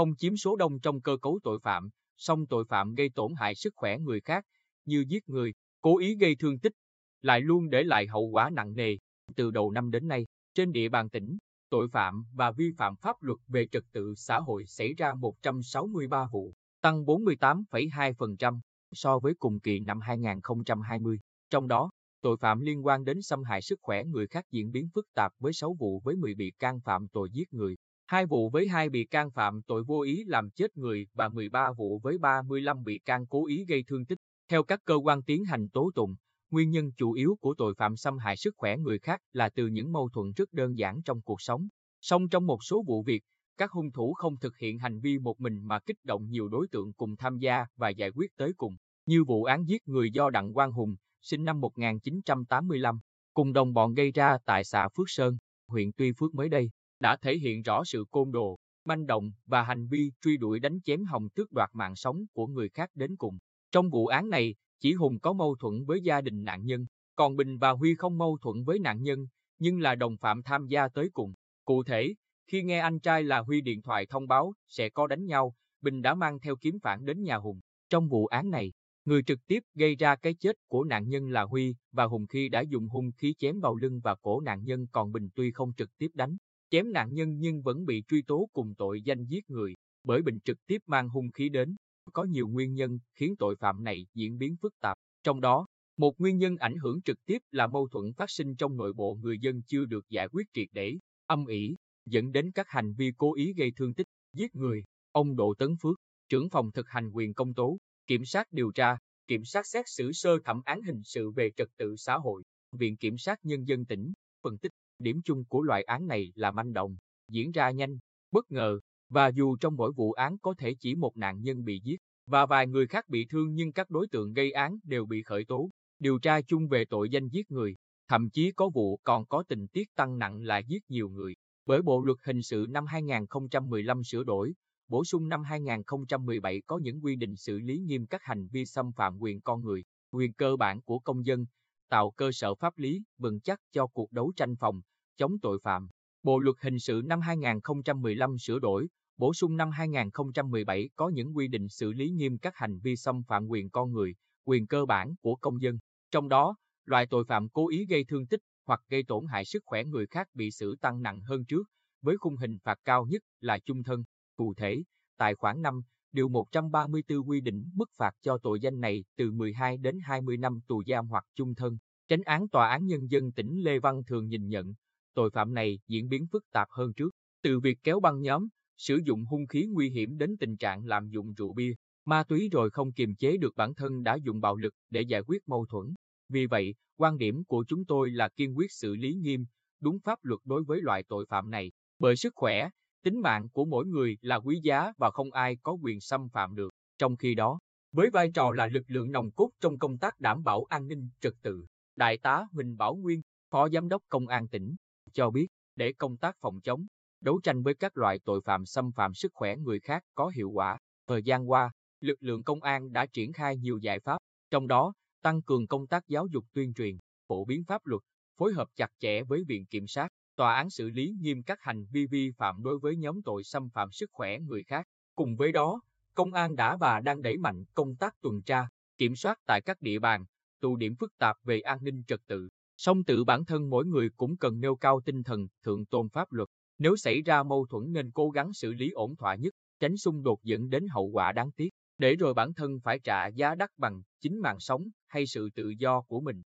không chiếm số đông trong cơ cấu tội phạm, song tội phạm gây tổn hại sức khỏe người khác, như giết người, cố ý gây thương tích, lại luôn để lại hậu quả nặng nề. Từ đầu năm đến nay, trên địa bàn tỉnh, tội phạm và vi phạm pháp luật về trật tự xã hội xảy ra 163 vụ, tăng 48,2% so với cùng kỳ năm 2020. Trong đó, tội phạm liên quan đến xâm hại sức khỏe người khác diễn biến phức tạp với 6 vụ với 10 bị can phạm tội giết người, 2 vụ với 2 bị can phạm tội vô ý làm chết người và 13 vụ với 35 bị can cố ý gây thương tích. Theo các cơ quan tiến hành tố tụng, nguyên nhân chủ yếu của tội phạm xâm hại sức khỏe người khác là từ những mâu thuẫn rất đơn giản trong cuộc sống. Song trong một số vụ việc, các hung thủ không thực hiện hành vi một mình mà kích động nhiều đối tượng cùng tham gia và giải quyết tới cùng, như vụ án giết người do Đặng Quang Hùng, sinh năm 1985, cùng đồng bọn gây ra tại xã Phước Sơn, huyện Tuy Phước mới đây, đã thể hiện rõ sự côn đồ, manh động và hành vi truy đuổi đánh chém hòng tước đoạt mạng sống của người khác đến cùng. Trong vụ án này, chỉ Hùng có mâu thuẫn với gia đình nạn nhân, còn Bình và Huy không mâu thuẫn với nạn nhân, nhưng là đồng phạm tham gia tới cùng. Cụ thể, khi nghe anh trai là Huy điện thoại thông báo sẽ có đánh nhau, Bình đã mang theo kiếm phản đến nhà Hùng. Trong vụ án này, người trực tiếp gây ra cái chết của nạn nhân là Huy và Hùng khi đã dùng hung khí chém vào lưng và cổ nạn nhân còn Bình tuy không trực tiếp đánh, chém nạn nhân nhưng vẫn bị truy tố cùng tội danh giết người, bởi Bình trực tiếp mang hung khí đến. Có nhiều nguyên nhân khiến tội phạm này diễn biến phức tạp, trong đó, một nguyên nhân ảnh hưởng trực tiếp là mâu thuẫn phát sinh trong nội bộ người dân chưa được giải quyết triệt để, âm ỉ, dẫn đến các hành vi cố ý gây thương tích, giết người. Ông Đỗ Tấn Phước, trưởng phòng thực hành quyền công tố, kiểm sát điều tra, kiểm sát xét xử sơ thẩm án hình sự về trật tự xã hội, Viện Kiểm sát Nhân dân tỉnh, phân tích, điểm chung của loại án này là manh động, diễn ra nhanh, bất ngờ, và dù trong mỗi vụ án có thể chỉ một nạn nhân bị giết, và vài người khác bị thương nhưng các đối tượng gây án đều bị khởi tố, điều tra chung về tội danh giết người, thậm chí có vụ còn có tình tiết tăng nặng là giết nhiều người. Bởi Bộ Luật Hình sự năm 2015 sửa đổi, bổ sung năm 2017 có những quy định xử lý nghiêm các hành vi xâm phạm quyền con người, quyền cơ bản của công dân, tạo cơ sở pháp lý vững chắc cho cuộc đấu tranh phòng, chống tội phạm. Bộ Luật Hình sự năm 2015 sửa đổi, bổ sung năm 2017 có những quy định xử lý nghiêm các hành vi xâm phạm quyền con người, quyền cơ bản của công dân. Trong đó, loại tội phạm cố ý gây thương tích hoặc gây tổn hại sức khỏe người khác bị xử tăng nặng hơn trước, với khung hình phạt cao nhất là chung thân. Cụ thể, tại khoản 5, Điều 134 quy định mức phạt cho tội danh này từ 12 đến 20 năm tù giam hoặc chung thân. Tránh án Tòa án Nhân dân tỉnh Lê Văn Thường nhìn nhận, tội phạm này diễn biến phức tạp hơn trước, từ việc kéo băng nhóm, sử dụng hung khí nguy hiểm đến tình trạng lạm dụng rượu bia, ma túy rồi không kiềm chế được bản thân đã dùng bạo lực để giải quyết mâu thuẫn. Vì vậy, quan điểm của chúng tôi là kiên quyết xử lý nghiêm, đúng pháp luật đối với loại tội phạm này, bởi sức khỏe, tính mạng của mỗi người là quý giá và không ai có quyền xâm phạm được. Trong khi đó, với vai trò là lực lượng nòng cốt trong công tác đảm bảo an ninh trật tự, Đại tá Huỳnh Bảo Nguyên, Phó Giám đốc Công an tỉnh, cho biết, để công tác phòng chống, đấu tranh với các loại tội phạm xâm phạm sức khỏe người khác có hiệu quả, thời gian qua, lực lượng công an đã triển khai nhiều giải pháp, trong đó, tăng cường công tác giáo dục tuyên truyền, phổ biến pháp luật, phối hợp chặt chẽ với Viện Kiểm sát, tòa án xử lý nghiêm các hành vi vi phạm đối với nhóm tội xâm phạm sức khỏe người khác. Cùng với đó, công an đã và đang đẩy mạnh công tác tuần tra, kiểm soát tại các địa bàn, tụ điểm phức tạp về an ninh trật tự. Song tự bản thân mỗi người cũng cần nêu cao tinh thần thượng tôn pháp luật. Nếu xảy ra mâu thuẫn nên cố gắng xử lý ổn thỏa nhất, tránh xung đột dẫn đến hậu quả đáng tiếc, để rồi bản thân phải trả giá đắt bằng chính mạng sống hay sự tự do của mình.